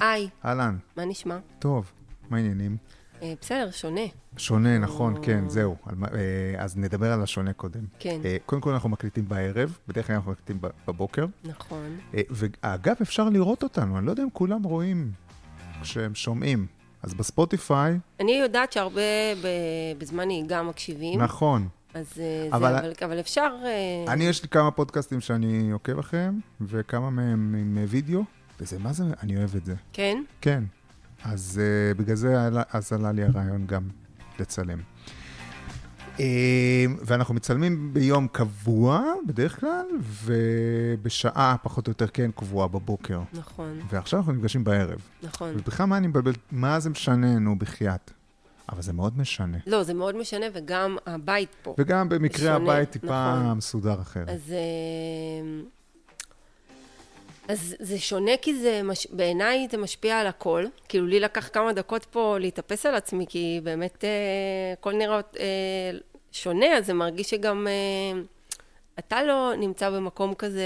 היי, אהלן, מה נשמע? טוב, מה העניינים? אה, בסדר, שונה. שונה, נכון, או- כן, זהו. על אה, אז נדבר על השונה קודם. כן, אה, קודם כל אנחנו מקליטים בערב, בדרך כלל אנחנו מקליטים בבוקר. נכון. אה, ואגב, אפשר לראות אותנו, אני לא יודע אם כולם רואים כשהם שומעים. אז בספוטיפיי, אני יודעת שהרבה בזמן נהיגה מקשיבים, נכון. אז אה, אבל- זה, אבל, אבל אפשר... אני, יש לי כמה פודקאסטים שאני עוקב אחריהם, וכמה מהם עם וידאו, וזה, מה זה, אני אוהב את זה. כן? כן. אז uh, בגלל זה עלה, אז עלה לי הרעיון גם לצלם. Uh, ואנחנו מצלמים ביום קבוע, בדרך כלל, ובשעה פחות או יותר כן קבועה בבוקר. נכון, ועכשיו אנחנו נפגשים בערב. נכון. ובכלל מה אני מבלבל, מה זה משנה, נו, בחייאת. אבל זה מאוד משנה. לא, זה מאוד משנה, וגם הבית פה. וגם במקרה שונה, הבית טיפה נכון. מסודר אחרת. אז, אה, אז זה שונה כי זה, מש... בעיניי זה משפיע על הכל. כאילו, לי לקח כמה דקות פה להתאפס על עצמי, כי באמת אה, הכל נראה אה, שונה, אז זה מרגיש שגם אה, אתה לא נמצא במקום כזה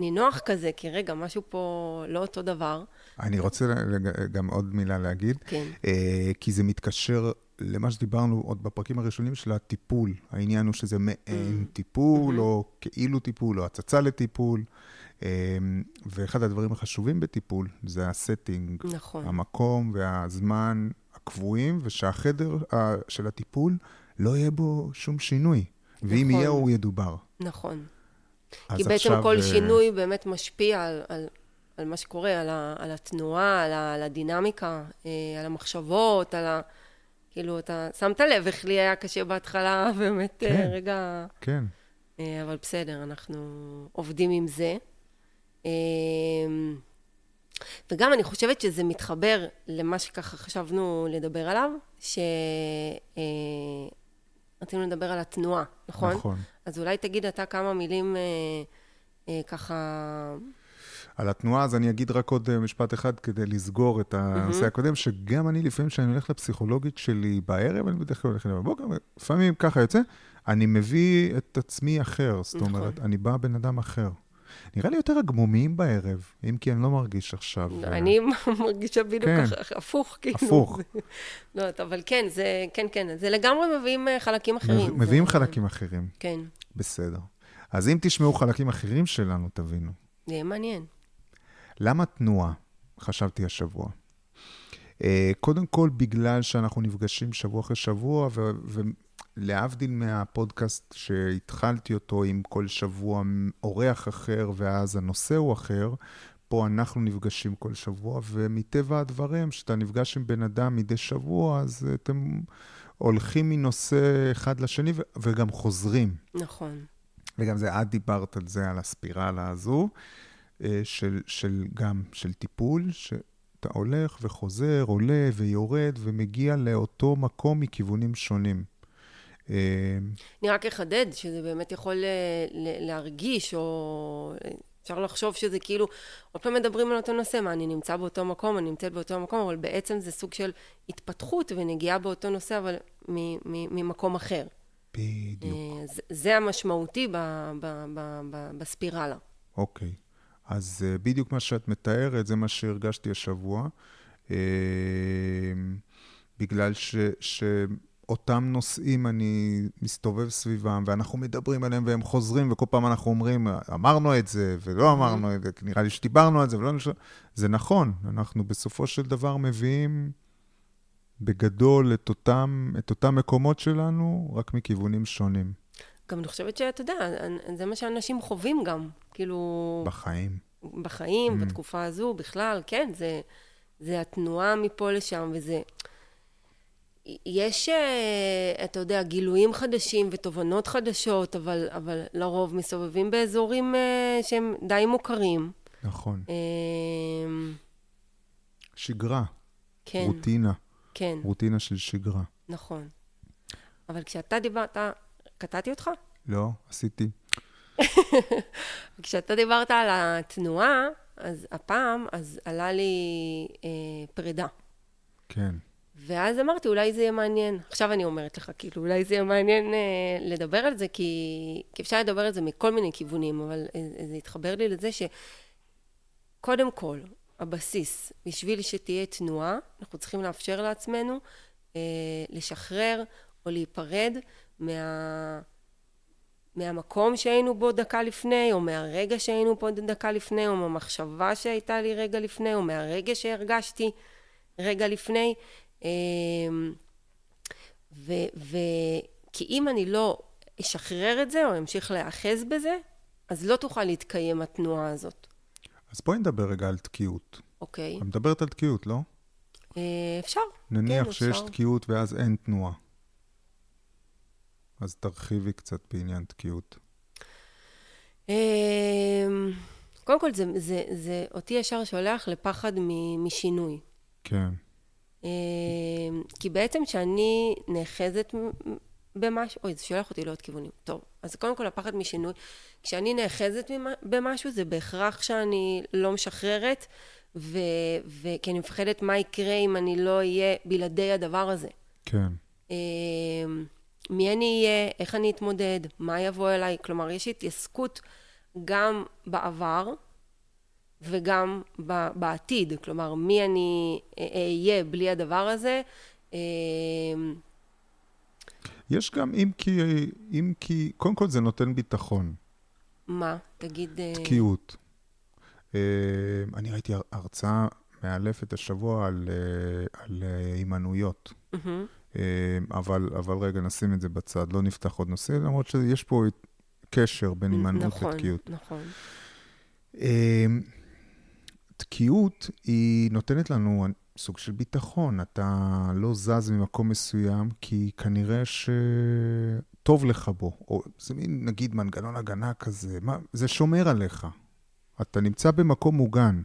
נינוח כזה, כי רגע, משהו פה לא אותו דבר. אני רוצה לג- גם עוד מילה להגיד. כן, אה, כי זה מתקשר למה שדיברנו עוד בפרקים הראשונים של הטיפול. העניין הוא שזה מעין טיפול, או כאילו טיפול, או הצצה לטיפול. אה, ואחד הדברים החשובים בטיפול זה הסטינג, נכון. המקום והזמן הקבועים, ושהחדר אה, של הטיפול לא יהיה בו שום שינוי. ואם נכון. יהיה, הוא ידובר. נכון. כי בעצם עכשיו, כל אה, שינוי באמת משפיע על, על, על מה שקורה, על, ה, על התנועה, על, ה, על הדינמיקה, אה, על המחשבות, על ה... כאילו, אתה שמת לב איך לי היה קשה בהתחלה, באמת, כן. רגע... כן. אבל בסדר, אנחנו עובדים עם זה. אה, וגם אני חושבת שזה מתחבר למה שככה חשבנו לדבר עליו, שרצינו לדבר על התנועה, נכון? נכון. אז אולי תגיד אתה כמה מילים אה, אה, ככה... על התנועה, אז אני אגיד רק עוד אה, משפט אחד כדי לסגור את הנושא הקודם, שגם אני, לפעמים כשאני הולך לפסיכולוגית שלי בערב, אני בדרך כלל הולך אליה בבוקר, לפעמים ככה יוצא, אני מביא את עצמי אחר, זאת נכון. אומרת, אני בא בן אדם אחר. נראה לי יותר הגמומיים בערב, אם כי אני לא מרגיש עכשיו... אה, אני מרגישה בדיוק כן. הפוך, כאילו. הפוך. לא, אבל כן, זה, כן, כן, זה לגמרי מביאים אה, חלקים אחרים. מב- מביאים חלקים אחרים, כן, בסדר. אז אם תשמעו חלקים אחרים שלנו, תבינו. זה מעניין. למה תנועה? חשבתי השבוע. אה, קודם כל, בגלל שאנחנו נפגשים שבוע אחרי שבוע, ו- ולהבדיל מהפודקאסט שהתחלתי אותו עם כל שבוע אורח אחר, ואז הנושא הוא אחר, פה אנחנו נפגשים כל שבוע, ומטבע הדברים, כשאתה נפגש עם בן אדם מדי שבוע, אז אתם הולכים מנושא אחד לשני ו- וגם חוזרים. נכון. וגם זה, את דיברת על זה, על הספירלה הזו, אה, של, של גם של טיפול, שאתה הולך וחוזר, עולה ויורד ומגיע לאותו מקום מכיוונים שונים. אני רק אחדד שזה באמת יכול אה, להרגיש, או אה, אפשר לחשוב שזה כאילו, עוד פעם מדברים על אותו נושא, מה, אני נמצא באותו מקום, אני נמצאת באותו מקום, אבל בעצם זה סוג של התפתחות ונגיעה באותו נושא, אבל ממקום אחר. בדיוק, אה, זה- זה המשמעותי ב- ב- ב- ב- בספירלה. אוקיי. אז בדיוק מה שאת מתארת, זה מה שהרגשתי השבוע. בגלל ש... ש... אותם נושאים אני מסתובב סביבם, ואנחנו מדברים עליהם והם חוזרים, וכל פעם אנחנו אומרים, אמרנו את זה ולא אמרנו את זה, נראה לי שדיברנו על זה ולא... זה נכון, אנחנו בסופו של דבר מביאים בגדול את אותם, את אותם מקומות שלנו, רק מכיוונים שונים גם אני חושבת שאתה יודע, זה מה שאנשים חווים גם, כאילו, בחיים. בחיים, Mm. בתקופה הזו, בכלל, כן, זה, זה התנועה מפה לשם, וזה... יש, אה, אתה יודע, גילויים חדשים ותובנות חדשות, אבל, אבל לרוב מסתובבים באזורים אה, שהם די מוכרים. נכון. אה, שגרה, כן, רוטינה, כן, רוטינה של שגרה. נכון. אבל כשאתה דיברת, קטעתי אותך? לא, עשיתי. כשאתה דיברת על התנועה, אז הפעם, אז עלה לי אה, פרידה. כן. ואז אמרתי, אולי זה יהיה מעניין. עכשיו אני אומרת לך, כאילו, אולי זה יהיה מעניין אה, לדבר על זה, כי, כי אפשר לדבר על זה מכל מיני כיוונים, אבל אה, זה התחבר לי לזה שקודם כל, הבסיס. בשביל שתהיה תנועה, אנחנו צריכים לאפשר לעצמנו אה, לשחרר או להיפרד מה... מהמקום שהיינו בו דקה לפני, או מהרגע שהיינו פה דקה לפני, או מהמחשבה שהייתה לי רגע לפני, או מהרגע שהרגשתי רגע לפני. אמ, ו, ו, כי אם אני לא אשחרר את זה, או אמשיך להיאחז בזה, אז לא תוכל להתקיים התנועה הזאת. אז בואי נדבר רגע על תקיעות. אוקיי. את מדברת על תקיעות, לא? אה, אפשר. נניח כן, שיש אפשר. תקיעות ואז אין תנועה. אז תרחיבי קצת בעניין תקיעות. אמ, קודם כל, זה, זה, זה אותי ישר שולח לפחד משינוי. כן. אמ, כי בעצם כשאני נאחזת במשהו, אוי, זה שולח אותי לעוד כיוונים. טוב, אז קודם כל הפחד משינוי. כשאני נאחזת במשהו, זה בהכרח שאני לא משחררת, ו- ו- כי אני מפחדת מה יקרה אם אני לא אהיה בלעדי הדבר הזה. כן. אמ, מי אני אהיה, איך אני אתמודד, מה יבוא אליי. כלומר, יש התעסקות גם בעבר וגם בעתיד. כלומר, מי אני אהיה בלי הדבר הזה. אמ, יש גם, אם כי, אם כי, קודם כל זה נותן ביטחון, מה? תגיד... אה, תקיעות. אה, אני ראיתי הר- הרצאה מאלפת השבוע על, אה, על אה. מהמם, אה, אבל, אבל רגע, נשים את זה בצד, לא נפתח עוד נושא, למרות שיש פה קשר בין הימנעות נכון, לתקיעות. נכון. אה, תקיעות היא נותנת לנו סוג של ביטחון. אתה לא זז ממקום מסוים, כי כנראה שטוב לך בו. או זה מין, נגיד, מנגנון הגנה כזה. מה, זה שומר עליך. אתה נמצא במקום מוגן.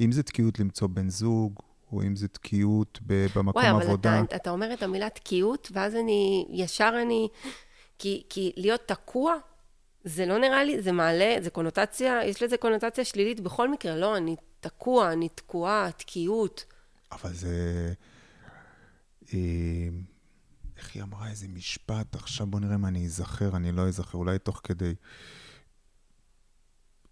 אם זה תקיעות למצוא בן זוג, או אם זה תקיעות במקום וואי, אבל עבודה. אתה, אתה אומר את המילה תקיעות, ואז אני, ישר אני... כי, כי להיות תקוע, זה לא נראה לי, זה מעלה, זה קונוטציה, יש לזה קונוטציה שלילית בכל מקרה. לא, אני תקוע, אני תקועה, תקיעות. אבל זה... אה, איך היא אמרה איזה משפט? עכשיו בוא נראה אם אני אזכר, אני לא אזכר, אולי תוך כדי.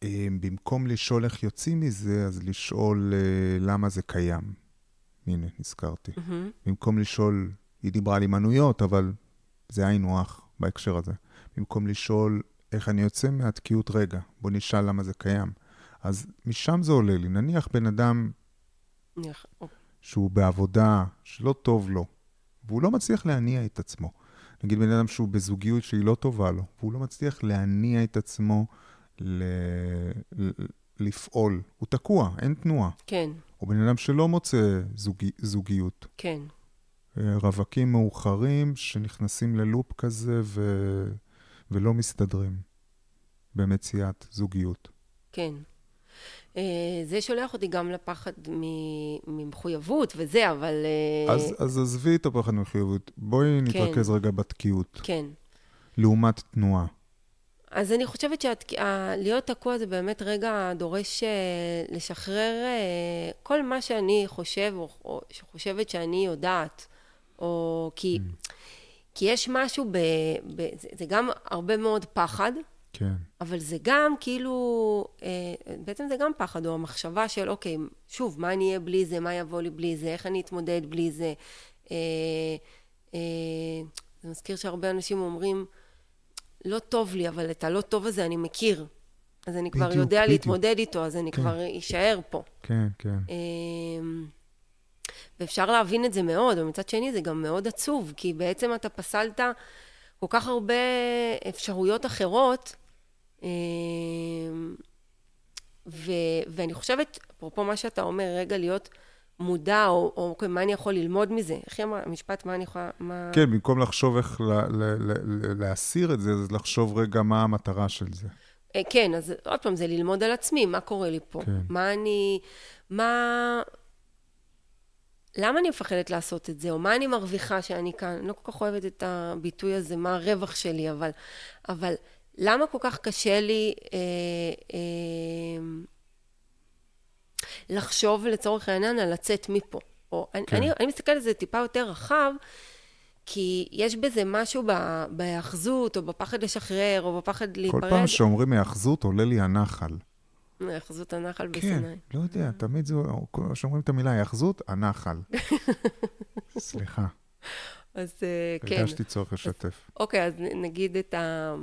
אה, במקום לשאול איך יוצאים מזה, אז לשאול אה, למה זה קיים. הנה, נזכרתי. מהמם. במקום לשאול, היא דיברה על הימנעויות, אבל זה היינו הך בהקשר הזה. במקום לשאול איך אני יוצא מהתקיעות, רגע, בוא נשאל למה זה קיים. אז משם זה עולה לי. נניח בן אדם אני- שהוא בעבודה שלא טוב לו, והוא לא מצליח להניע את עצמו. נגיד בן אדם שהוא בזוגיות שהיא לא טובה לו, והוא לא מצליח להניע את עצמו ל... לפעול. הוא תקוע, אין תנועה. כן, או בן אדם שלא מוצא זוגי... זוגיות. כן. אה, רווקים מאוחרים שנכנסים ללופ כזה ו... ולא מסתדרים במציאת זוגיות. כן. אה, זה שולח אותי גם לפחד ממחויבות וזה, אבל... אה, אז, אז עזבי את הפחד ממחויבות. בואי נתרכז רגע בתקיעות, כן. לעומת תנועה. אז אני חושבת שלהיות תקוע זה באמת רגע דורש אה, לשחרר כל מה שאני חושב, או, או שחושבת שאני יודעת, או כי, כי יש משהו ב... ב זה, זה גם הרבה מאוד פחד, כן. אבל זה גם כאילו, אה, בעצם זה גם פחד, או המחשבה של, אוקיי, שוב, מה אני אהיה בלי זה, מה יבוא לי בלי זה, איך אני אתמודד בלי זה. אה, אה, זה מזכיר שהרבה אנשים אומרים, לא טוב לי, אבל את הלא טוב הזה אני מכיר. אז אני כבר בדיוק, יודע בדיוק. להתמודד איתו, אז אני כן. כבר אשאר פה. כן, כן. ואפשר להבין את זה מאוד, ומצד שני זה גם מאוד עצוב, כי בעצם אתה פסלת כל כך הרבה אפשרויות אחרות, אמ, ו, ואני חושבת, אפרופו מה שאתה אומר, רגע להיות מודע, או, או אוקיי, מה אני יכול ללמוד מזה? איך היא אמרה? המשפט, מה אני יכולה... מה... כן, במקום לחשוב איך ל- ל- ל- ל- להסיר את זה, אז לחשוב רגע מה המטרה של זה. אה, כן, אז עוד פעם, זה ללמוד על עצמי, מה קורה לי פה? כן. מה אני... מה... למה אני מפחדת לעשות את זה, או מה אני מרוויחה שאני כאן? אני לא כל כך אוהבת את הביטוי הזה, מה הרווח שלי, אבל, אבל למה כל כך קשה לי אה, אה, לחשוב לצורך העניין על לצאת מפה? או, כן. אני, אני, מסתכלת על זה טיפה יותר רחב, כי יש בזה משהו ב- בהאחזות, או בפחד לשחרר, או בפחד כל להיפרד. פעם שאומרים היאחזות, עולה לי הנחל. היאחזות הנחל כן, בסיני. לא יודע, תמיד זה, כשאומרים את המילה היאחזות, הנחל. סליחה, אז אה, כן. הרגשתי צורך לשתף. אוקיי, אז נגיד את ה...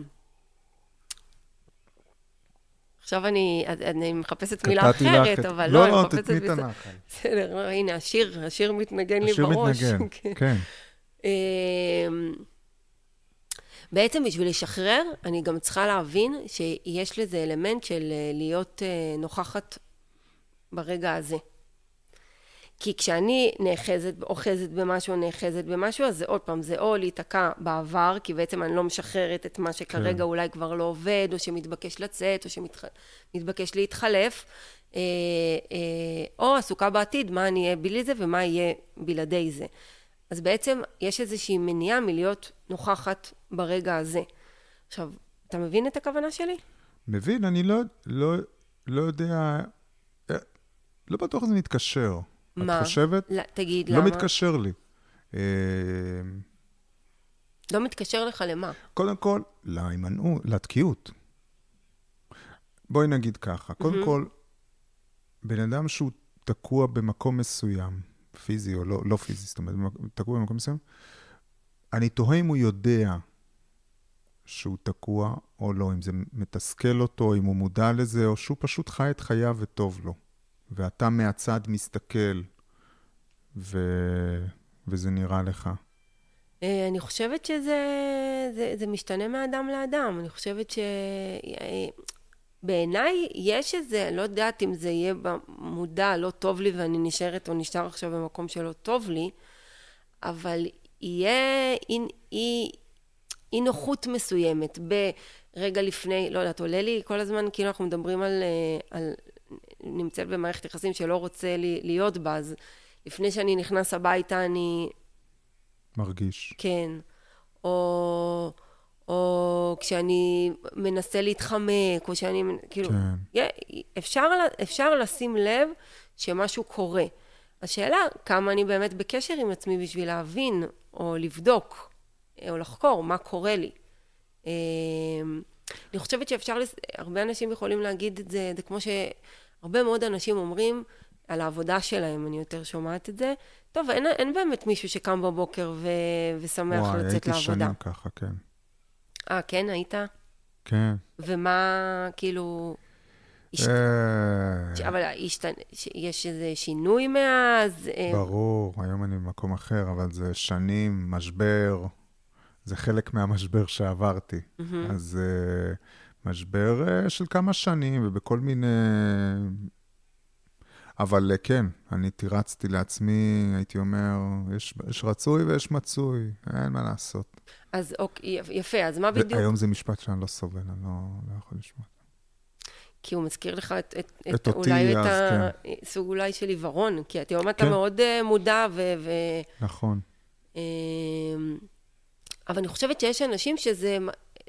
עכשיו אני, אני מחפשת מילה לך אחרת, את- אבל לא, לא, אני לא, מחפשת... תתני את הנחל. בסדר, לא, הנה, השיר, השיר מתנגן לי השיר בראש. מתנגן, כן. בעצם בשביל לשחרר, אני גם צריכה להבין שיש לזה אלמנט של אה, להיות אה, נוכחת ברגע הזה. כי כשאני נאחזת, אוחזת במשהו, נאחזת במשהו, אז זה עוד פעם, זה או להיתקע בעבר, כי בעצם אני לא משחררת את מה שכרגע כן. אולי כבר לא עובד, או שמתבקש לצאת, או שמתבקש להתחלף, אה, אה, או עסוקה בעתיד, מה אני אהיה בלי זה ומה יהיה בלעדי זה. אז בעצם יש איזושהי מניעה מלהיות נוכחת ברגע הזה. עכשיו, אתה מבין את הכוונה שלי? מבין, אני לא, לא, לא יודע, אה, לא בטוח שזה מתקשר. מה? את חושבת? לא, תגיד, לא למה? מתקשר לי. אה, לא מתקשר לך למה? קודם כל, להימנעות, לתקיעות. בואי נגיד ככה, קודם כל, בן אדם שהוא תקוע במקום מסוים, פיזי או לא, לא פיזי, זאת אומרת, תקוע במקום מסוים, אני תוהה אם הוא יודע שהוא תקוע או לא, אם זה מתסכל אותו, אם הוא מודע לזה, או שהוא פשוט חי את חייו וטוב לו. ואתה מהצד מסתכל, ו... וזה נראה לך. אה, אני חושבת שזה זה, זה משתנה מאדם לאדם. אני חושבת ש... בעיניי יש איזה, אני לא יודעת אם זה יהיה במודע, לא טוב לי ואני נשארת או נשאר עכשיו במקום שלא טוב לי, אבל יהיה אי, אי, אי נוחות מסוימת ברגע לפני, לא יודעת, עולה לי כל הזמן, כאילו אנחנו מדברים על, אה, על נמצאת במערכת יחסים שלא רוצה לי, להיות בה, אז לפני שאני נכנס הביתה אני מרגיש. כן. או, או כשאני מנסה להתחמק, או שאני, כאילו, כן. אפשר, אפשר לשים לב שמשהו קורה. השאלה, כמה אני באמת בקשר עם עצמי בשביל להבין, או לבדוק, או לחקור מה קורה לי. אמ, אני חושבת שאפשר, לס- הרבה אנשים יכולים להגיד את זה, זה כמו שהרבה מאוד אנשים אומרים על העבודה שלהם, אני יותר שומעת את זה. טוב, אין, אין באמת מישהו שקם בבוקר ו, ושמח וואי, לצאת הייתי לעבודה. שנים ככה, כן. אה, כן, היית? כן. ומה, כאילו... השת... אה, אבל השת... יש איזה שינוי מאז? אה, ברור, היום אני במקום אחר, אבל זה שנים, משבר, זה חלק מהמשבר שעברתי. אז אה, משבר אה, של כמה שנים ובכל מיני... אבל אה, כן, אני תירצתי לעצמי, הייתי אומר, יש, יש רצוי ויש מצוי, אין מה לעשות. אז אוקיי, יפה, אז מה בדיוק? היום זה משפט שאני לא סובל, אני לא, לא יכול לשמוע. כי הוא מזכיר לך את, את, את אותי, אולי אז את הסוג אולי של עיוורון, כי היום אתה כן. מאוד uh, מודע ו... ו נכון. um, אבל אני חושבת שיש אנשים שזה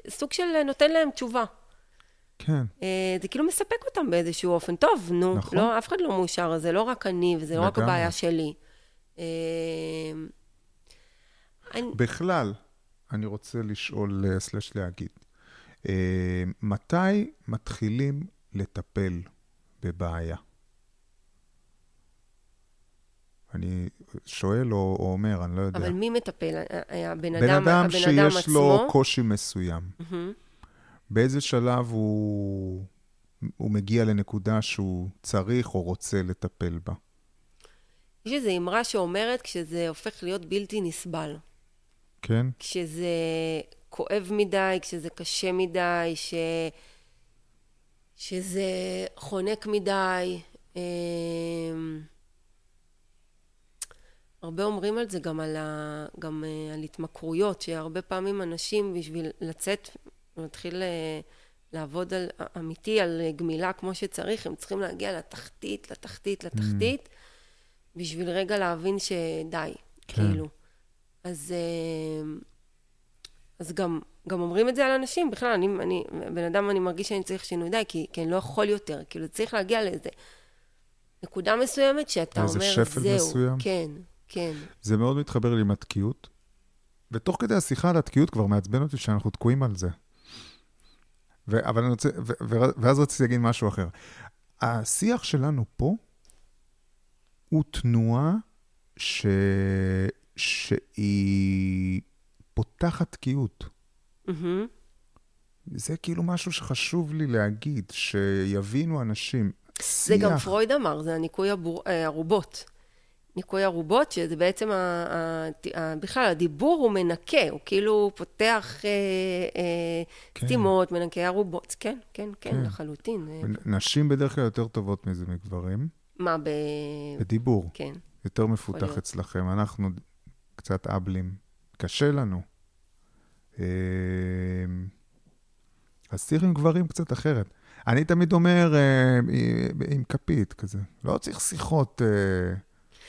סוג של נותן להם תשובה. כן, Uh, זה כאילו מספק אותם באיזשהו אופן. טוב, נו, נכון. לא, אף אחד לא מאושר, זה לא רק אני, וזה לא רק. הבעיה שלי. Uh, אני, בכלל, אני רוצה לשאול, אה, סלש להגיד, אה, מתי מתחילים לטפל בבעיה? אני שואל או, או אומר, אני לא יודע. אבל מי מטפל? הבן בן אדם, אדם הבן שיש עצמו? לו קושי מסוים, מהמם. באיזה שלב הוא, הוא מגיע לנקודה שהוא צריך או רוצה לטפל בה? יש איזו אמרה שאומרת כשזה הופך להיות בלתי נסבל. כן? כשזה כואב מדי, כשזה קשה מדי, ש... שזה חונק מדי. אמ, הרבה אומרים על זה גם על, ה... גם אה, על התמכרויות, שהרבה פעמים אנשים בשביל לצאת ולהתחיל אה, לעבוד על, אמיתי על אה, גמילה כמו שצריך, הם צריכים להגיע לתחתית, לתחתית, לתחתית, בשביל רגע להבין שדי, כן. כאילו. אז, אה, אז גם, גם אומרים את זה על אנשים, בכלל, אני, אני, בן אדם, אני מרגיש שאני צריך שינוי די, כי, כי אני לא יכול יותר, כאילו, צריך להגיע לאיזה נקודה מסוימת שאתה אומר, שפל זהו. מסוים? כן, כן. זה מאוד מתחבר לי עם התקיעות, ותוך כדי השיחה על התקיעות כבר מעצבן אותי שאנחנו תקועים על זה. ו- אבל אני רוצה, ו- ו- ואז רציתי להגיד משהו אחר. השיח שלנו פה הוא תנועה ש... שהיא פותחת תקיעות. מהמם. זה כאילו משהו שחשוב לי להגיד, שיבינו אנשים. זה גם פרויד אמר, זה הניקוי הבור, אה, ערובות. ניקוי ערובות, שזה בעצם, ה, ה, ה, בכלל, הדיבור הוא מנקה, הוא כאילו פותח אה, אה, כן. סתימות, מנקה ערובות. כן, כן, כן, כן. לחלוטין. אה, נשים בדרך כלל יותר טובות מזה מגברים, מה, ב... בדיבור. כן. יותר מפותח. אצלכם. אנחנו קצת אבלים. קשה לנו. אה, השיח עם גברים קצת אחרת. אני תמיד אומר, אה, עם כפית כזה, לא צריך שיחות אה,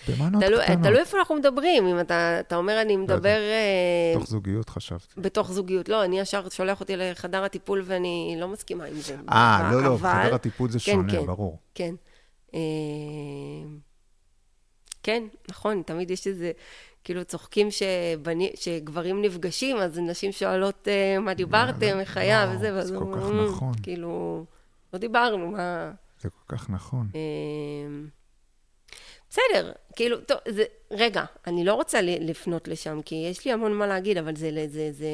במנות תלוי, קטנות. תלוי איפה אנחנו מדברים, אם אתה, אתה אומר, אני מדבר אה, תוך זוגיות חשבתי. בתוך זוגיות. לא, אני ישר שולח אותי לחדר הטיפול ואני לא מסכימה עם זה. אה, לא, לא, אבל- חדר הטיפול זה כן, שונה, כן. ברור. כן. אה, כן, נכון, תמיד יש איזה, כאילו צוחקים שבני, שגברים נפגשים, אז נשים שואלות אה, מה דיברתם, איך היה וואו, וזה, ואז זה כל כך "מ, נכון." כאילו, לא דיברנו, מה... זה כל כך נכון. אה, בסדר, כאילו, טוב, זה, רגע, אני לא רוצה לפנות לשם, כי יש לי המון מה להגיד, אבל זה, זה, זה,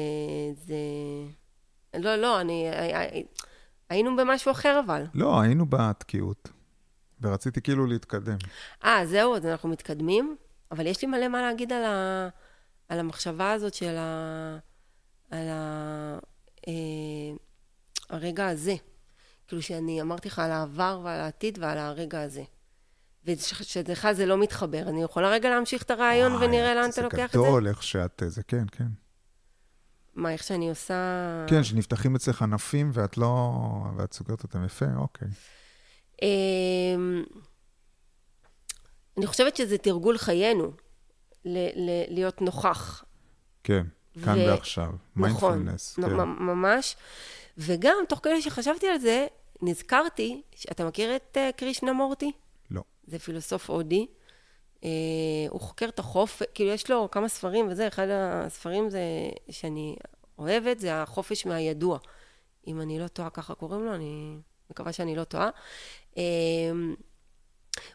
זה, לא, לא, אני, היינו במשהו אחר אבל. לא, היינו בתקיעות, ורציתי כאילו להתקדם. אה, זהו, אז אנחנו מתקדמים, אבל יש לי מלא מה להגיד על, ה, על המחשבה הזאת של ה, על ה, אה, הרגע הזה. כאילו שאני אמרתי לך על העבר ועל העתיד ועל הרגע הזה. ושלך זה לא מתחבר. אני יכולה רגע להמשיך את הרעיון וואי, ונראה לאן אתה לוקח את זה? זה גדול איך שאת, זה כן, כן. מה, איך שאני עושה... כן, שנפתחים אצלך ענפים ואת לא... ואת סוגרת אותם יפה, אוקיי. אמ, אני חושבת שזה תרגול חיינו, ל- ל- להיות נוכח. כן, כאן ו- ועכשיו. נכון, מיינדפולנס, נ- כן. ממש. וגם, תוך כדי שחשבתי על זה, נזכרתי, אתה מכיר את uh, קרישנה מורטי? לא. זה פילוסוף הודי. Uh, הוא חוקר את החופש, כאילו יש לו כמה ספרים וזה, אחד הספרים זה, שאני אוהבת, זה החופש מהידוע. אם אני לא טועה, ככה קוראים לו, אני מקווה שאני לא טועה. Uh,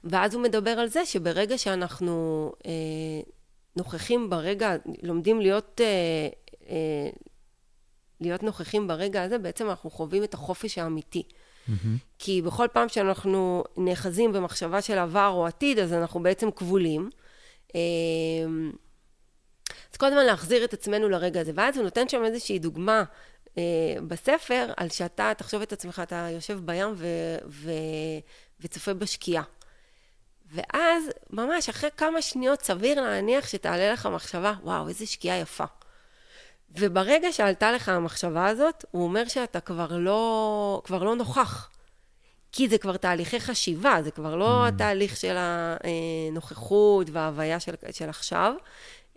ואז הוא מדבר על זה שברגע שאנחנו uh, נוכחים ברגע, לומדים להיות, uh, uh, להיות נוכחים ברגע הזה, בעצם אנחנו חווים את החופש האמיתי. מהמם. כי בכל פעם שאנחנו נאחזים במחשבה של עבר או עתיד, אז אנחנו בעצם כבולים. אמ, אז כל הזמן להחזיר את עצמנו לרגע הזה. ואז הוא נותן שם איזושהי דוגמה אה, בספר, על שאתה, תחשוב את עצמך, אתה יושב בים ו, ו, וצופה בשקיעה. ואז, ממש אחרי כמה שניות סביר להניח שתעלה לך מחשבה, וואו, איזה שקיעה יפה. וברגע שעלתה לך המחשבה הזאת, הוא אומר שאתה כבר לא, כבר לא נוכח. כי זה כבר תהליכי חשיבה, זה כבר לא Mm. התהליך של הנוכחות וההוויה של, של עכשיו.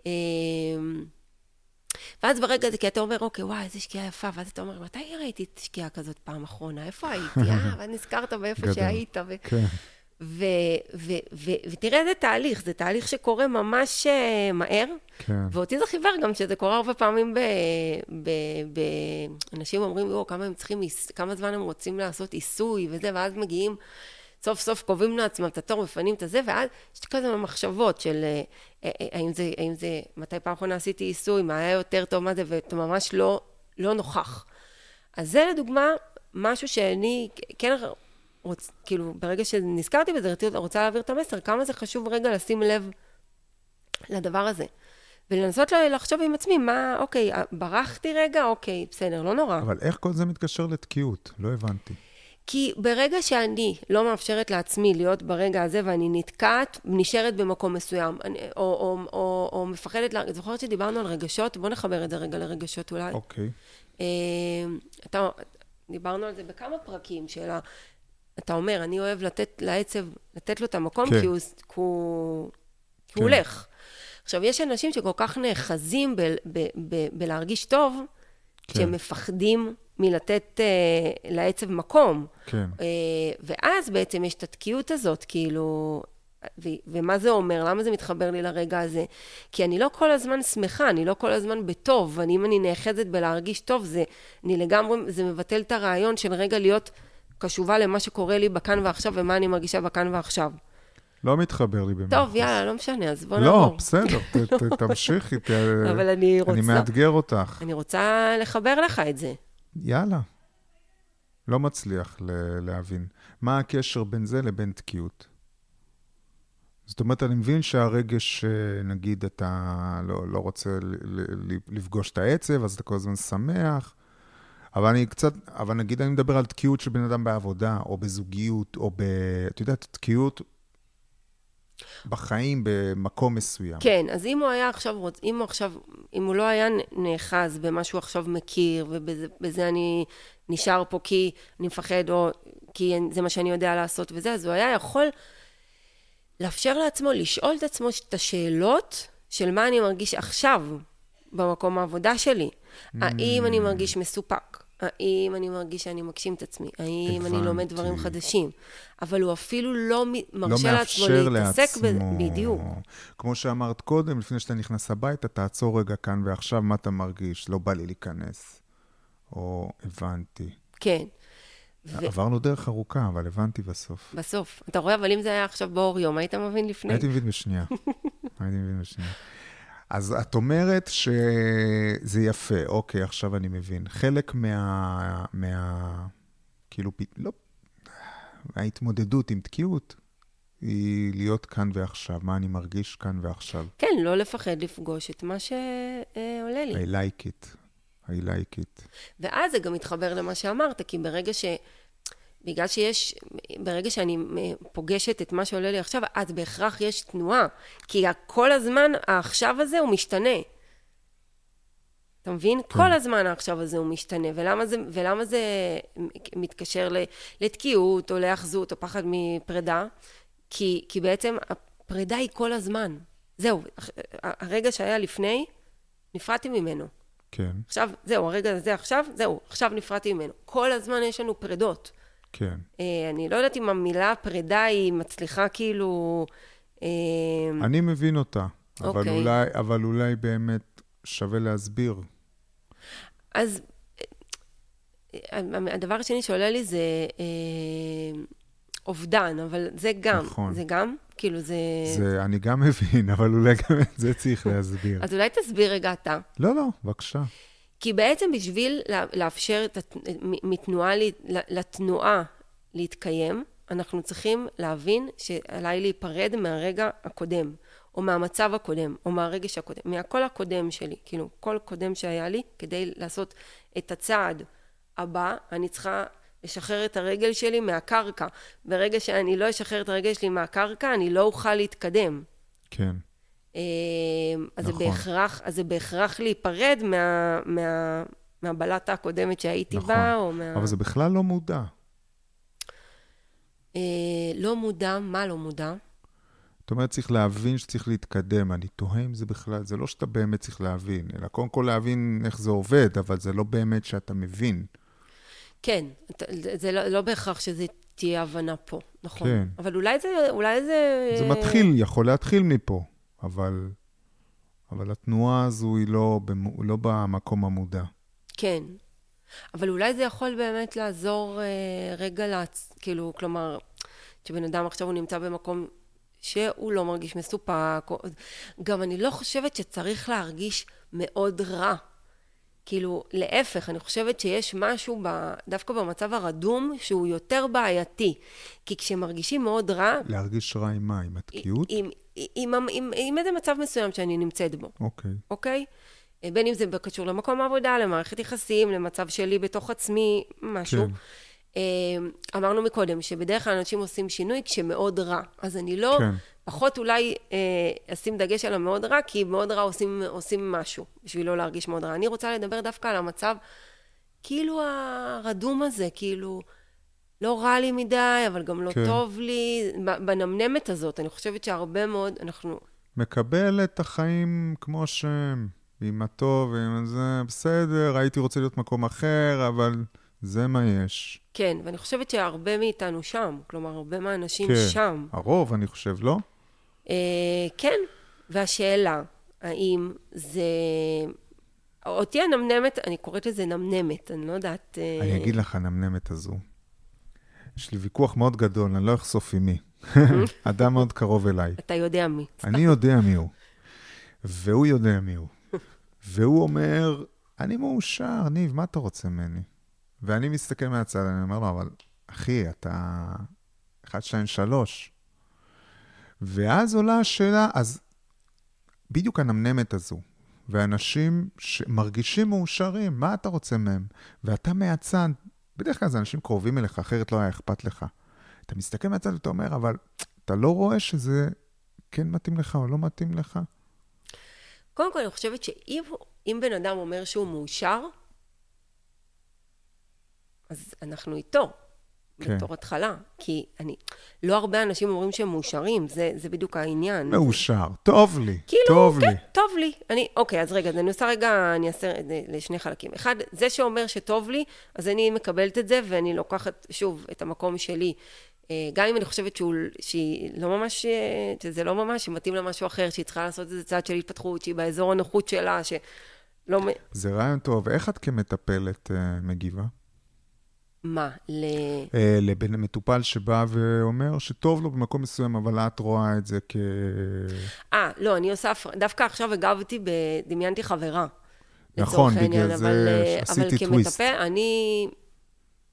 אמ, ואז ברגע הזה, כי אתה אומר, אוקיי, וואי, איזה שקיעה יפה, ואז אתה אומר, מתי ראיתי שקיעה כזאת פעם אחרונה? איפה הייתי? אה, ואז נזכרת באיפה. שהיית. ו... כן. ו- ו- ו- ותראה איזה תהליך, זה תהליך שקורה ממש אה, מהר, כן. ואותי זה חיוור גם שזה קורה הרבה פעמים ב... ב, ב אנשים אומרים, יואו, כמה הם צריכים, כמה זמן הם רוצים לעשות עיסוי וזה, ואז מגיעים, סוף סוף קובעים לעצמם את התור, מפנים את הזה, ואז יש כזה מחשבות של אה, אה, האם זה, האם זה, מתי פעם אחרונה עשיתי עיסוי, מה היה יותר טוב, מה זה, ואתה ממש לא, לא נוכח. אז זה לדוגמה משהו שאני כן רוצ, כאילו, ברגע שנזכרתי בזה, רציתי- רוצה להעביר את המסר, כמה זה חשוב רגע לשים לב לדבר הזה. ולנסות לחשוב עם עצמי, מה, אוקיי, ברחתי רגע, אוקיי, בסדר, לא נורא. אבל איך כל זה מתקשר לתקיעות? לא הבנתי. כי ברגע שאני לא מאפשרת לעצמי להיות ברגע הזה ואני נתקעת, נשארת במקום מסוים, אני, או, או, או, או מפחדת, לה- זוכרת שדיברנו על רגשות? בוא נחבר את זה רגע לרגשות אולי. אוקיי. אה, אתה, דיברנו על זה בכמה פרקים, של. אתה אומר, אני אוהב לתת לעצב, לתת לו את המקום, כן. כי הוא, כי הוא, כי כן. הוא הולך. עכשיו, יש אנשים שכל כך נאחזים ב, ב, ב, בלהרגיש טוב, כן. שהם מפחדים מלתת אה, לעצב מקום. כן. אה, ואז בעצם יש את התקיעות הזאת, כאילו, ו- ומה זה אומר? למה זה מתחבר לי לרגע הזה? כי אני לא כל הזמן שמחה, אני לא כל הזמן בטוב, ואני, אם אני נאחזת בלהרגיש טוב, זה, אני לגמרי, זה מבטל את הרעיון של רגע להיות קשובה למה שקורה לי בכאן ועכשיו ומה אני מרגישה בכאן ועכשיו. לא מתחבר לי במאה טוב, יאללה, לא משנה, אז בוא נעבור. לא, בסדר, תמשיכי. אבל אני רוצה... אני מאתגר אותך. אני רוצה לחבר לך את זה. יאללה. לא מצליח להבין. מה הקשר בין זה לבין תקיעות? זאת אומרת, אני מבין שהרגש, אה, נגיד, אתה לא, לא רוצה לפגוש את העצב, אז אתה כל הזמן שמח. אבל אני קצת, אבל נגיד אני מדבר על תקיעות של בן אדם בעבודה, או בזוגיות, או ב... את יודעת, תקיעות בחיים במקום מסוים. כן, אז אם הוא היה עכשיו, רוצ... אם הוא עכשיו, אם הוא לא היה נאחז במה שהוא עכשיו מכיר, ובזה בזה אני נשאר פה כי אני מפחד, או כי זה מה שאני יודע לעשות וזה, אז הוא היה יכול לאפשר לעצמו לשאול את עצמו את השאלות של מה אני מרגיש עכשיו במקום העבודה שלי. האם אני מרגיש מסופק? האם אני מרגיש שאני מגשים את עצמי? האם אני לומד הבנתי. דברים חדשים? אבל הוא אפילו לא לא מרשה לעצמו מאפשר להתעסק בזה. לעצמו. בדיוק. כמו שאמרת קודם, לפני שאתה נכנס הביתה, תעצור רגע כאן ועכשיו, מה אתה מרגיש? לא בא לי להיכנס. או הבנתי. כן. ו- עברנו דרך ארוכה, אבל הבנתי בסוף. בסוף. אתה רואה, אבל אם זה היה עכשיו באור יום, היית מבין לפני? הייתי מבין בשנייה. הייתי מבין בשנייה. אז את אומרת שזה יפה, אוקיי, עכשיו אני מבין. חלק מה... מה... כאילו, לא... ההתמודדות עם תקיעות היא להיות כאן ועכשיו, מה אני מרגיש כאן ועכשיו. כן, לא לפחד לפגוש את מה שעולה לי. I like it. I like it. ואז זה גם מתחבר למה שאמרת, כי ברגע ש... בגלל שיש, ברגע שאני פוגשת את מה שעולה לי עכשיו, אז בהכרח יש תנועה. כי כל הזמן העכשיו הזה הוא משתנה. אתה מבין? כן. כל הזמן העכשיו הזה הוא משתנה. ולמה זה, ולמה זה מתקשר לתקיעות, או להאחזות, או פחד מפרידה? כי, כי בעצם הפרידה היא כל הזמן. זהו, הרגע שהיה לפני, נפרדתי ממנו. כן, עכשיו, זהו, הרגע הזה עכשיו, זהו, עכשיו נפרדתי ממנו. כל הזמן יש לנו פרידות. כן. אה, אני לא יודעת אם המילה פרידה היא מצליחה כאילו... אה, אני מבין אותה, אבל אוקיי. אולי, אבל אולי באמת שווה להסביר. אז אה, הדבר השני שעולה לי זה אה, אובדן, אבל זה גם. נכון. זה גם? כאילו זה... זה, אני גם מבין, אבל אולי גם את זה צריך להסביר. אז אולי תסביר רגע אתה. לא, לא, בבקשה. כי בעצם בשביל לאפשר הת- מתנועה, לתנועה להתקיים, אנחנו צריכים להבין שעליי להיפרד מהרגע הקודם, או מהמצב הקודם, או מהרגש הקודם, מהכל הקודם שלי, כאילו, כל קודם שהיה לי, כדי לעשות את הצעד הבא, אני צריכה לשחרר את הרגל שלי מהקרקע. ברגע שאני לא אשחרר את הרגל שלי מהקרקע, אני לא אוכל להתקדם. כן. אה, אז זה נכון. בהכרח, אז זה בהכרח להיפרד מה, מה, מהבלטה הקודמת שהייתי נכון. בה, או מה... אבל זה בכלל לא מודע. אה, לא מודע, מה לא מודע? זאת אומרת, צריך להבין שצריך להתקדם. אני תוהה אם זה בכלל, זה לא שאתה באמת צריך להבין, אלא קודם כל להבין איך זה עובד, אבל זה לא באמת שאתה מבין. כן, זה לא, לא בהכרח שזה תהיה הבנה פה, נכון. כן. אבל אולי זה, אולי זה... זה מתחיל, יכול להתחיל מפה, אבל, אבל התנועה הזו היא לא, במו, לא במקום המודע. כן. אבל אולי זה יכול באמת לעזור אה, רגע, להצ... כאילו, כלומר, שבן אדם עכשיו הוא נמצא במקום שהוא לא מרגיש מסופק, או... גם אני לא חושבת שצריך להרגיש מאוד רע. כאילו, להפך, אני חושבת שיש משהו ב... דווקא במצב הרדום שהוא יותר בעייתי. כי כשמרגישים מאוד רע, להרגיש רע עם מה? עם התקיעות? עם, עם, עם, עם, עם איזה מצב מסוים שאני נמצאת בו. אוקיי. אוקיי? בין אם זה קשור למקום העבודה, למערכת יחסים, למצב שלי בתוך עצמי, משהו. כן. כן. אמרנו מקודם, שבדרך כלל אנשים עושים שינוי כשמאוד רע. אז אני לא. כן. פחות אולי אה, אשים דגש על המאוד רע, כי מאוד רע עושים, עושים משהו, בשביל לא להרגיש מאוד רע. אני רוצה לדבר דווקא על המצב, כאילו הרדום הזה, כאילו, לא רע לי מדי, אבל גם לא כן. כן. טוב לי, בנמנמת הזאת. אני חושבת שהרבה מאוד, אנחנו... מקבל את החיים כמו שהם, עם הטוב ועם זה, בסדר, הייתי רוצה להיות מקום אחר, אבל זה מה יש. כן, ואני חושבת שהרבה מאיתנו שם, כלומר, הרבה מהאנשים כן. שם. הרוב, אני חושב, לא? אה, כן, והשאלה, האם זה... אותי הנמנמת, אני קוראת לזה נמנמת, אני לא יודעת... אה, אני אגיד לך, הנמנמת הזו. יש לי ויכוח מאוד גדול, אני לא אחשוף עם מי. אדם מאוד קרוב אליי. אתה יודע מי. אני יודע מי הוא, והוא יודע מי הוא. והוא אומר, אני מאושר, ניב, מה אתה רוצה ממני? ואני מסתכל מהצד, אני אומר לו, אבל אחי, אתה 1, 2, 3. ואז עולה השאלה, אז בדיוק הנמנמת הזו, ואנשים שמרגישים מאושרים, מה אתה רוצה מהם? ואתה מהצד, בדרך כלל זה אנשים קרובים אליך, אחרת לא היה אכפת לך. אתה מסתכל מהצד ואתה אומר, אבל אתה לא רואה שזה כן מתאים לך או לא מתאים לך? קודם כל, אני חושבת שאם בן אדם אומר שהוא מאושר, אז אנחנו איתו. כן. בתור התחלה. כי אני, לא הרבה אנשים אומרים שהם מאושרים, זה, זה בדיוק העניין. מאושר, טוב לי, כאילו, טוב כן, לי. טוב לי. אני, אוקיי, אז רגע, אז אני עושה רגע, אני אעשה את זה לשני חלקים. אחד, זה שאומר שטוב לי, אז אני מקבלת את זה, ואני לוקחת, שוב, את המקום שלי. אה, גם אם אני חושבת שהוא, שהיא לא ממש, אה, שזה לא ממש, שמתאים לה משהו אחר, שהיא צריכה לעשות איזה צעד של התפתחות, שהיא באזור הנוחות שלה, שלא... זה רעיון טוב. איך את כמטפלת uh, מגיבה? מה? ל... אה, לבן מטופל שבא ואומר שטוב לו במקום מסוים, אבל את רואה את זה כ... אה, לא, אני עושה... דווקא עכשיו הגבתי, דמיינתי חברה. נכון, בגלל העניין, זה אבל, אה, עשיתי אבל טוויסט. אבל אני...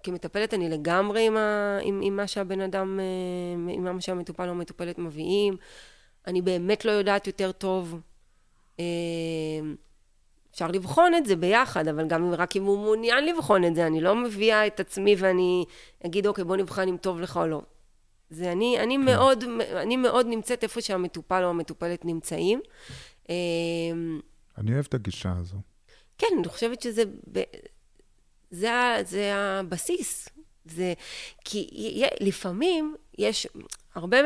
כמטפלת אני לגמרי עם, ה, עם, עם מה שהבן אדם, אה, עם מה שהמטופל או המטופלת מביאים. אני באמת לא יודעת יותר טוב. אפשר לבחון את זה ביחד, אבל גם רק אם הוא מעוניין לבחון את זה, אני לא מביאה את עצמי ואני אגיד, אוקיי, בוא נבחן אם טוב לך או לא. זה אני, אני, כן. מאוד, אני מאוד נמצאת איפה שהמטופל או המטופלת נמצאים. אמ, אני אוהב את הגישה הזו. כן, אני חושבת שזה... זה, זה הבסיס. זה... כי לפעמים יש הרבה...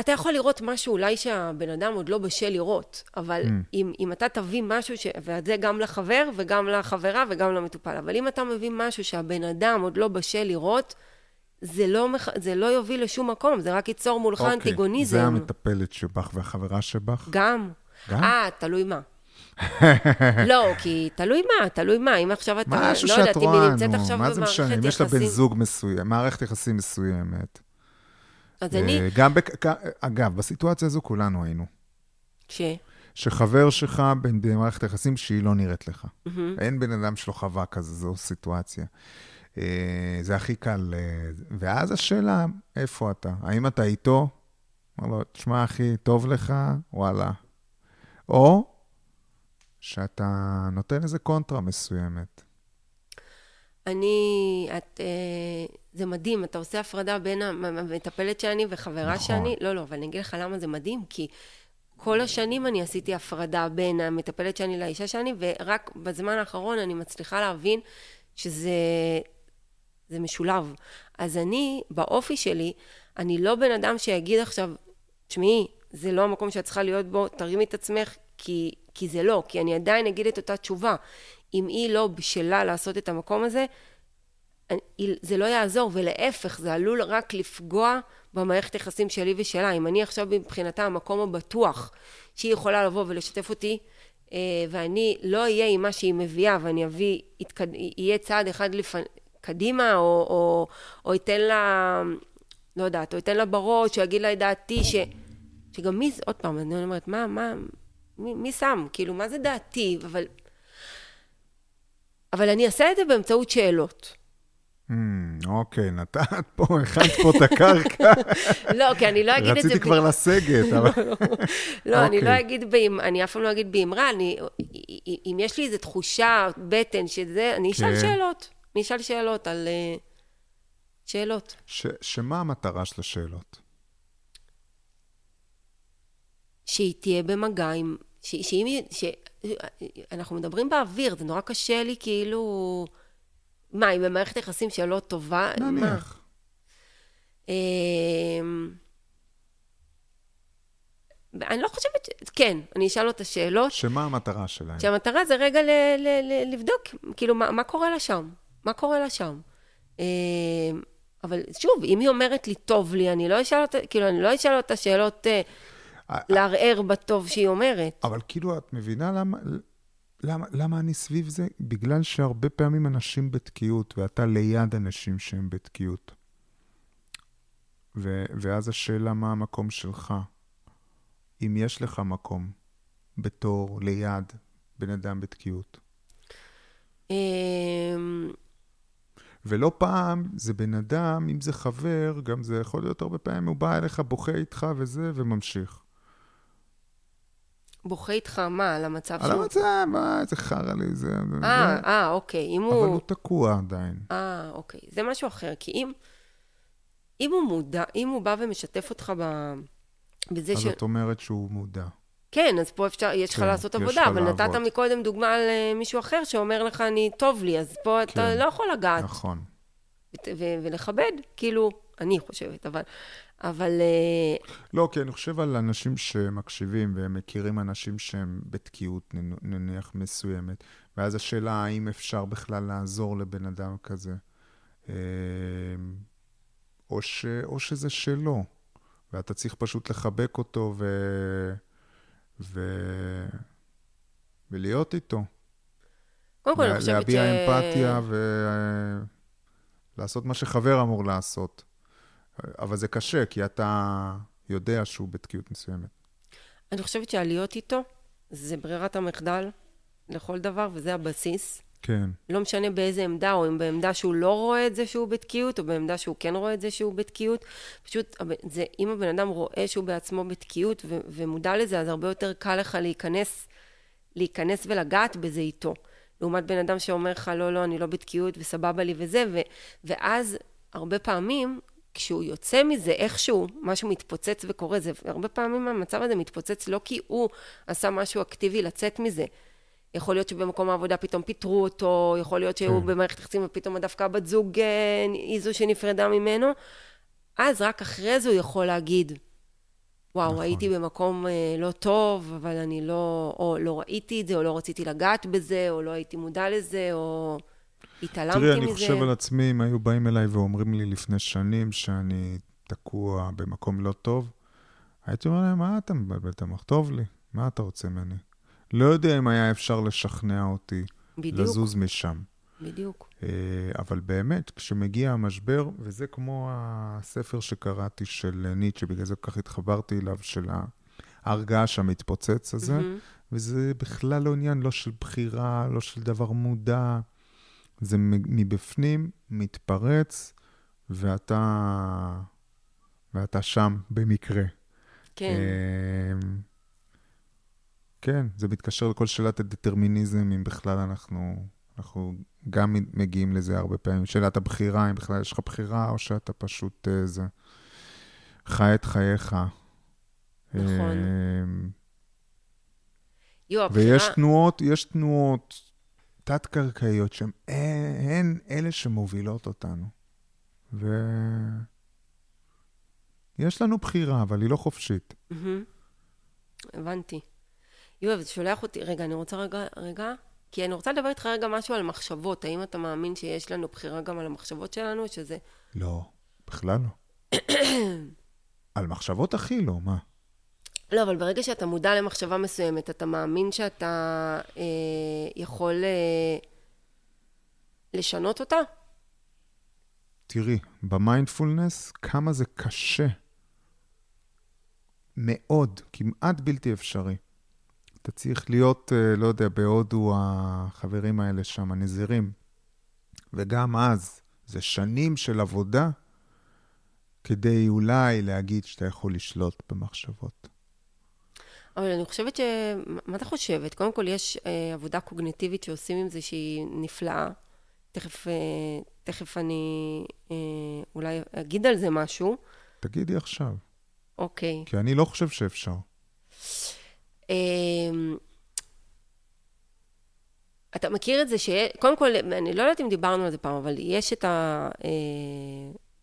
אתה יכול לראות משהו אולי שהבן אדם עוד לא בשל לראות, אבל mm. אם, אם אתה תביא משהו, ש... וזה גם לחבר וגם לחברה וגם למטופל, אבל אם אתה מביא משהו שהבן אדם עוד לא בשל לראות, זה לא, מח... זה לא יוביל לשום מקום, זה רק ייצור מולך okay. אוקיי, אנטיגוניזם. זה המטפלת שבך והחברה שבך? גם. גם? אה, תלוי מה. לא, כי תלוי מה, תלוי מה. אם עכשיו אתה, לא יודעת, אם היא נמצאת עכשיו במערכת יחסים... מה זה משנה? אם יש לה בן זוג מסוים, מערכת יחסים מסוימת. אז אני... אה, גם, בק... אגב, בסיטואציה הזו כולנו היינו. ש? שחבר שלך במערכת יחסים שהיא לא נראית לך. Mm-hmm. אין בן אדם שלא חווה כזה, זו סיטואציה. אה, זה הכי קל. אה, ואז השאלה, איפה אתה? האם אתה איתו? אמר לו, תשמע, אחי, טוב לך? וואלה. או שאתה נותן איזה קונטרה מסוימת. אני, את, זה מדהים, אתה עושה הפרדה בין המטפלת שאני וחברה נכון. שאני, לא, לא, אבל אני אגיד לך למה זה מדהים, כי כל השנים אני עשיתי הפרדה בין המטפלת שאני לאישה שאני, ורק בזמן האחרון אני מצליחה להבין שזה זה משולב. אז אני, באופי שלי, אני לא בן אדם שיגיד עכשיו, תשמעי, זה לא המקום שאת צריכה להיות בו, תרימי את עצמך, כי, כי זה לא, כי אני עדיין אגיד את אותה תשובה. אם היא לא בשלה לעשות את המקום הזה, זה לא יעזור, ולהפך, זה עלול רק לפגוע במערכת יחסים שלי ושלה. אם אני עכשיו מבחינתה המקום הבטוח שהיא יכולה לבוא ולשתף אותי, אה, ואני לא אהיה עם מה שהיא מביאה, ואני אביא, יהיה צעד אחד לפ... קדימה, או, או, או אתן לה, לא יודעת, או אתן לה בראש, או אגיד לה את דעתי, ש... שגם מי, עוד פעם, אני אומרת, מה, מה, מי, מי שם? כאילו, מה זה דעתי? אבל אבל אני אעשה את זה באמצעות שאלות. Hmm, אוקיי, נתת פה, הכנת פה את הקרקע. לא, כי אני לא אגיד את זה... רציתי כבר לסגת, אבל... לא, אני לא אוקיי. אגיד, אני אף פעם לא אגיד באמרה, אם יש לי איזו תחושה, בטן, שזה, אני אשאל כן. שאלות. אני אשאל שאלות על... אה, שאלות. שמה המטרה של השאלות? שהיא תהיה במגע עם... שאם... אנחנו מדברים באוויר, זה נורא קשה לי כאילו... מה, אם במערכת יחסים שלא טובה? נניח. אמ, אני לא חושבת, כן, אני אשאל לו את השאלות. שמה המטרה שלהם? שהמטרה זה רגע ל- ל- ל- לבדוק, כאילו, מה, מה קורה לה שם? מה קורה לה שם? אמ, אבל שוב, אם היא אומרת לי, טוב לי, אני לא אשאל אותה, כאילו, אני לא אשאל אותה שאלות... אה, לערער בטוב שהיא אומרת. אבל כאילו, את מבינה למה... למה, למה אני סביב זה? בגלל שהרבה פעמים אנשים בתקיעות, ואתה ליד אנשים שהם בתקיעות. ו- ואז השאלה, מה המקום שלך? אם יש לך מקום בתור, ליד, בן אדם בתקיעות. אמ, ולא פעם זה בן אדם, אם זה חבר, גם זה יכול להיות הרבה פעמים, הוא בא אליך, בוכה איתך וזה, וממשיך. בוכה איתך מה? על המצב על המצב, מה, איזה חרא לי, זה... אה. אה, אוקיי. אם אבל הוא... הוא תקוע עדיין. אה, אוקיי. זה משהו אחר. כי אם, אם הוא מודע, אם הוא בא ומשתף אותך ב... בזה אז ש... את אומרת שהוא מודע. כן, אז פה אפשר, יש לך כן, לעשות עבודה, אבל נתת לעבוד. מקודם דוגמה על אה, מישהו אחר שאומר לך, אני, טוב לי, אז פה אתה כן. לא יכול לגעת. נכון. ות- ו- ולכבד, כאילו, אני חושבת, אבל... אבל... אה, לא, כי אני חושב על אנשים שמקשיבים והם מכירים אנשים שהם בתקיעות, נניח מסוימת, ואז השאלה האם אפשר בכלל לעזור לבן אדם כזה, אה, או, ש, או שזה שלו, ואתה צריך פשוט לחבק אותו ו, ו, ולהיות איתו. קודם כל, אני לה- חושבת ש... להביע אמפתיה ולעשות מה שחבר אמור לעשות. אבל זה קשה, כי אתה יודע שהוא בתקיעות מסוימת. אני חושבת שהלהיות איתו זה ברירת המחדל לכל דבר, וזה הבסיס. כן, לא משנה באיזה עמדה, או אם בעמדה שהוא לא רואה את זה שהוא בתקיעות, או בעמדה שהוא כן רואה את זה שהוא בתקיעות. פשוט, זה, אם הבן אדם רואה שהוא בעצמו בתקיעות ו- ומודע לזה, אז הרבה יותר קל לך להיכנס, להיכנס ולגעת בזה איתו. לעומת בן אדם שאומר לך, לא, לא, אני לא בתקיעות וסבבה לי וזה, ו- ואז הרבה פעמים, כשהוא יוצא מזה איכשהו, משהו מתפוצץ וקורה, זה הרבה פעמים המצב הזה מתפוצץ לא כי הוא עשה משהו אקטיבי לצאת מזה. יכול להיות שבמקום העבודה פתאום פיטרו אותו, יכול להיות שהוא כן. במערכת יחסים ופתאום דווקא הבת זוג אה, היא זו שנפרדה ממנו. אז רק אחרי זה הוא יכול להגיד, וואו, נכון. הייתי במקום אה, לא טוב, אבל אני לא, או לא ראיתי את זה, או לא רציתי לגעת בזה, או לא הייתי מודע לזה, או התעלמתי מזה. תראי, אני חושב על עצמי, אם היו באים אליי ואומרים לי לפני שנים שאני תקוע במקום לא טוב, הייתי אומר להם, מה אתה מבלבל את המוח? טוב לי, מה אתה רוצה ממני? לא יודע אם היה אפשר לשכנע אותי בדיוק, לזוז משם. בדיוק. אה, אבל באמת, כשמגיע המשבר, וזה כמו הספר שקראתי של ניטשה, בגלל זה כל כך התחברתי אליו, של ההרגש המתפוצץ הזה, מהמם. וזה בכלל לא עניין, לא של בחירה, לא של דבר מודע. זה מבפנים, מתפרץ, ואתה, ואתה שם במקרה. כן, אמ, כן, זה מתקשר לכל שאלת הדטרמיניזם, אם בכלל אנחנו, אנחנו גם מגיעים לזה הרבה פעמים. שאלת הבחירה, אם בכלל יש לך בחירה, או שאתה פשוט אה, זה, חי את חייך. נכון. אמ. ויש תנועות, יש תנועות תת-קרקעיות שהן הן אלה שמובילות אותנו. ויש לנו בחירה, אבל היא לא חופשית. הבנתי. יואב, זה שולח אותי, רגע, אני רוצה רגע, רגע, כי אני רוצה לדבר איתך רגע משהו על מחשבות. האם אתה מאמין שיש לנו בחירה גם על המחשבות שלנו, שזה... לא, בכלל לא. על מחשבות הכי לא, מה? לא, אבל ברגע שאתה מודע למחשבה מסוימת, אתה מאמין שאתה אה, יכול אה, לשנות אותה? תראי, במיינדפולנס, כמה זה קשה. מאוד, כמעט בלתי אפשרי. אתה צריך להיות, אה, לא יודע, בהודו, החברים האלה שם, הנזירים. וגם אז, זה שנים של עבודה כדי אולי להגיד שאתה יכול לשלוט במחשבות. אבל אני חושבת ש... מה אתה חושבת? קודם כל, יש אה, עבודה קוגניטיבית שעושים עם זה שהיא נפלאה. תכף, אה, תכף אני אה, אולי אגיד על זה משהו. תגידי עכשיו, אוקיי. כי אני לא חושב שאפשר. אמ, אתה מכיר את זה ש... קודם כל, אני לא יודעת אם דיברנו על זה פעם, אבל יש את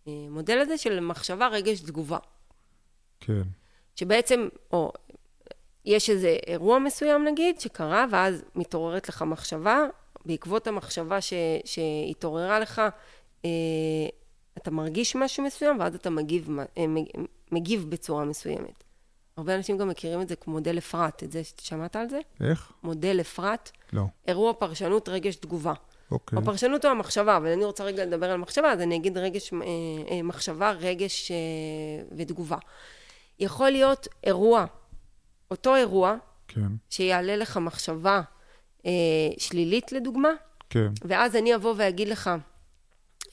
המודל הזה של מחשבה, רגש, תגובה. כן. שבעצם, או יש איזה אירוע מסוים נגיד, שקרה, ואז מתעוררת לך מחשבה, בעקבות המחשבה ש, שהתעוררה לך, אה, אתה מרגיש משהו מסוים, ואז אתה מגיב, אה, מג- מגיב בצורה מסוימת, הרבה אנשים גם מכירים את זה כמו מודל אפרת. את זה, שמעת על זה? איך? מודל אפרת. לא. אירוע פרשנות, רגש, תגובה. אוקיי. הפרשנות הוא המחשבה, אבל אני רוצה רגע לדבר על מחשבה, אז אני אגיד רגש, אה, אה, מחשבה, רגש אה, ותגובה. יכול להיות אירוע, אותו אירוע, כן, שיעלה לך מחשבה אה, שלילית לדוגמה, כן. ואז אני אבוא ואגיד לך,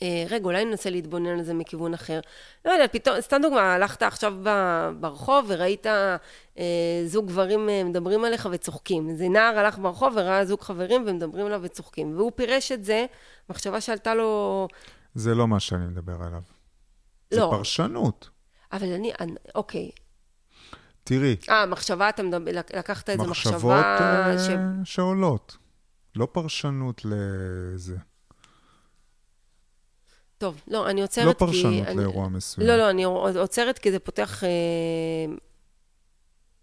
אה, רגע, אולי ננסה להתבונן על זה מכיוון אחר. לא יודע, פתאום, סתם דוגמה, הלכת עכשיו ב- ברחוב וראית אה, זוג גברים אה, מדברים עליך וצוחקים. איזה נער הלך ברחוב וראה זוג חברים ומדברים עליו וצוחקים. והוא פירש את זה, מחשבה שעלתה לו... זה לא מה שאני מדבר עליו. זה לא. פרשנות. אבל אני, אני אוקיי. תראי, אה, מחשבה, אתה מדבר, לק- לקחת איזה מחשבות מחשבה אה, ש... שעולות. לא פרשנות לזה. טוב, לא, אני עוצרת לא כי... פרשנות אני- לאירוע מסוים. לא, לא, אני עוצרת כי זה פותח... אה,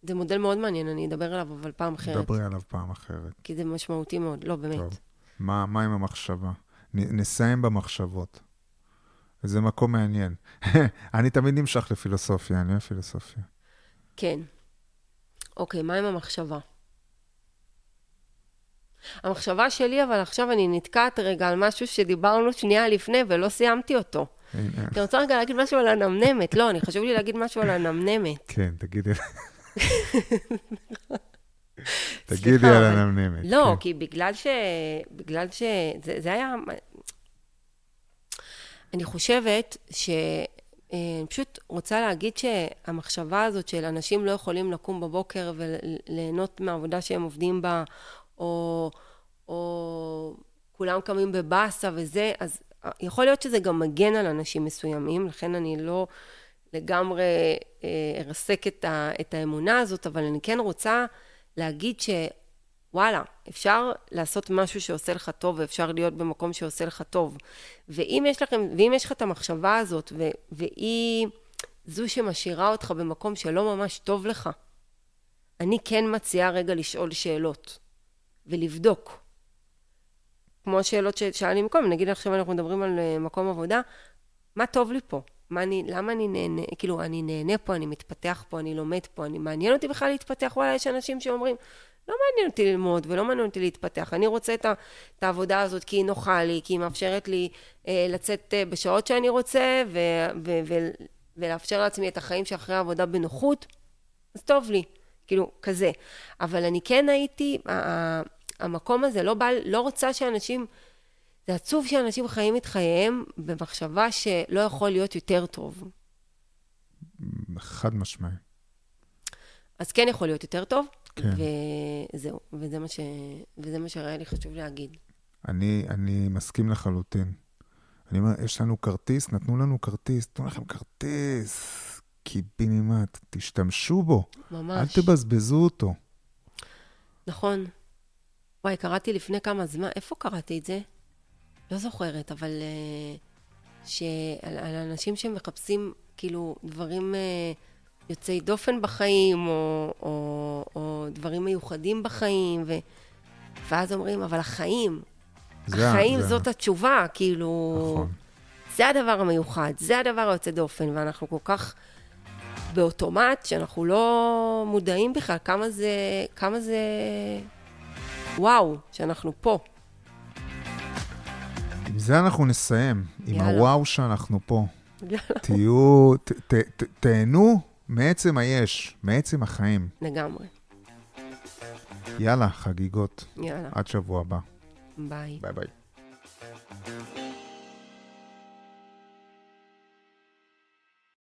זה מודל מאוד מעניין, אני אדבר עליו, אבל פעם אחרת. דברי עליו פעם אחרת. כי זה משמעותי מאוד, לא, באמת. טוב. מה, מה עם המחשבה? נ, נסיים במחשבות. זה מקום מעניין. אני תמיד נמשך לפילוסופיה, אני אוהב פילוסופיה. כן. אוקיי, מה עם המחשבה? המחשבה שלי, אבל עכשיו אני נתקעת רגע על משהו שדיברנו שנייה לפני ולא סיימתי אותו. אני רוצה רגע להגיד משהו על הנמנמת. לא, אני חשוב לי להגיד משהו על הנמנמת. כן, תגידי. תגידי על הנמנמת. לא, כן. כי בגלל ש... בגלל ש... זה היה... אני חושבת ש... אה, אני פשוט רוצה להגיד שהמחשבה הזאת של אנשים לא יכולים לקום בבוקר וליהנות מהעבודה שהם עובדים בה, או, או כולם קמים בבאסה וזה, אז יכול להיות שזה גם מגן על אנשים מסוימים, לכן אני לא לגמרי אה, ארסק את, ה, את האמונה הזאת, אבל אני כן רוצה להגיד ש... וואלה, אפשר לעשות משהו שעושה לך טוב, ואפשר להיות במקום שעושה לך טוב. ואם יש לכם, ואם יש לך את המחשבה הזאת, ו, והיא זו שמשאירה אותך במקום שלא ממש טוב לך, אני כן מציעה רגע לשאול שאלות, ולבדוק. כמו השאלות ששאלתי מקודם, נגיד עכשיו אנחנו מדברים על אה, מקום עבודה, מה טוב לי פה? מה אני, למה אני נהנה, כאילו, אני נהנה פה, אני מתפתח פה, אני לומד פה, אני מעניין אותי בכלל להתפתח, וואלה, יש אנשים שאומרים, לא מעניין אותי ללמוד ולא מעניין אותי להתפתח. אני רוצה את, ה, את העבודה הזאת כי היא נוחה לי, כי היא מאפשרת לי אה, לצאת אה, בשעות שאני רוצה ו, ו, ו, ולאפשר לעצמי את החיים שאחרי העבודה בנוחות, אז טוב לי, כאילו, כזה. אבל אני כן הייתי, ה- ה- המקום הזה לא בא, לא רוצה שאנשים, זה עצוב שאנשים חיים את חייהם במחשבה שלא יכול להיות יותר טוב. חד משמעי. אז כן יכול להיות יותר טוב, כן. וזהו, וזה מה, ש... וזה מה שהיה לי חשוב להגיד. אני, אני מסכים לחלוטין. אני אומר, יש לנו כרטיס, נתנו לנו כרטיס, תנו לכם כרטיס. קיבינימט, תשתמשו בו, ממש. אל תבזבזו אותו. נכון. וואי, קראתי לפני כמה זמן, איפה קראתי את זה? לא זוכרת, אבל uh, שעל על אנשים שמחפשים כאילו דברים uh, יוצאי דופן בחיים, או, או, או דברים מיוחדים בחיים, ו... ואז אומרים, אבל החיים, זה החיים זה זאת התשובה, כאילו... נכון. זה הדבר המיוחד, זה הדבר היוצא דופן, ואנחנו כל כך באוטומט, שאנחנו לא מודעים בכלל כמה זה, כמה זה, וואו, שאנחנו פה. עם זה אנחנו נסיים, עם יאללה. הוואו שאנחנו פה. תהיו, ת, ת, ת, תהנו מעצם היש, מעצם החיים. לגמרי. יאללה, חגיגות. יאללה, עד שבוע הבא. ביי. ביי ביי.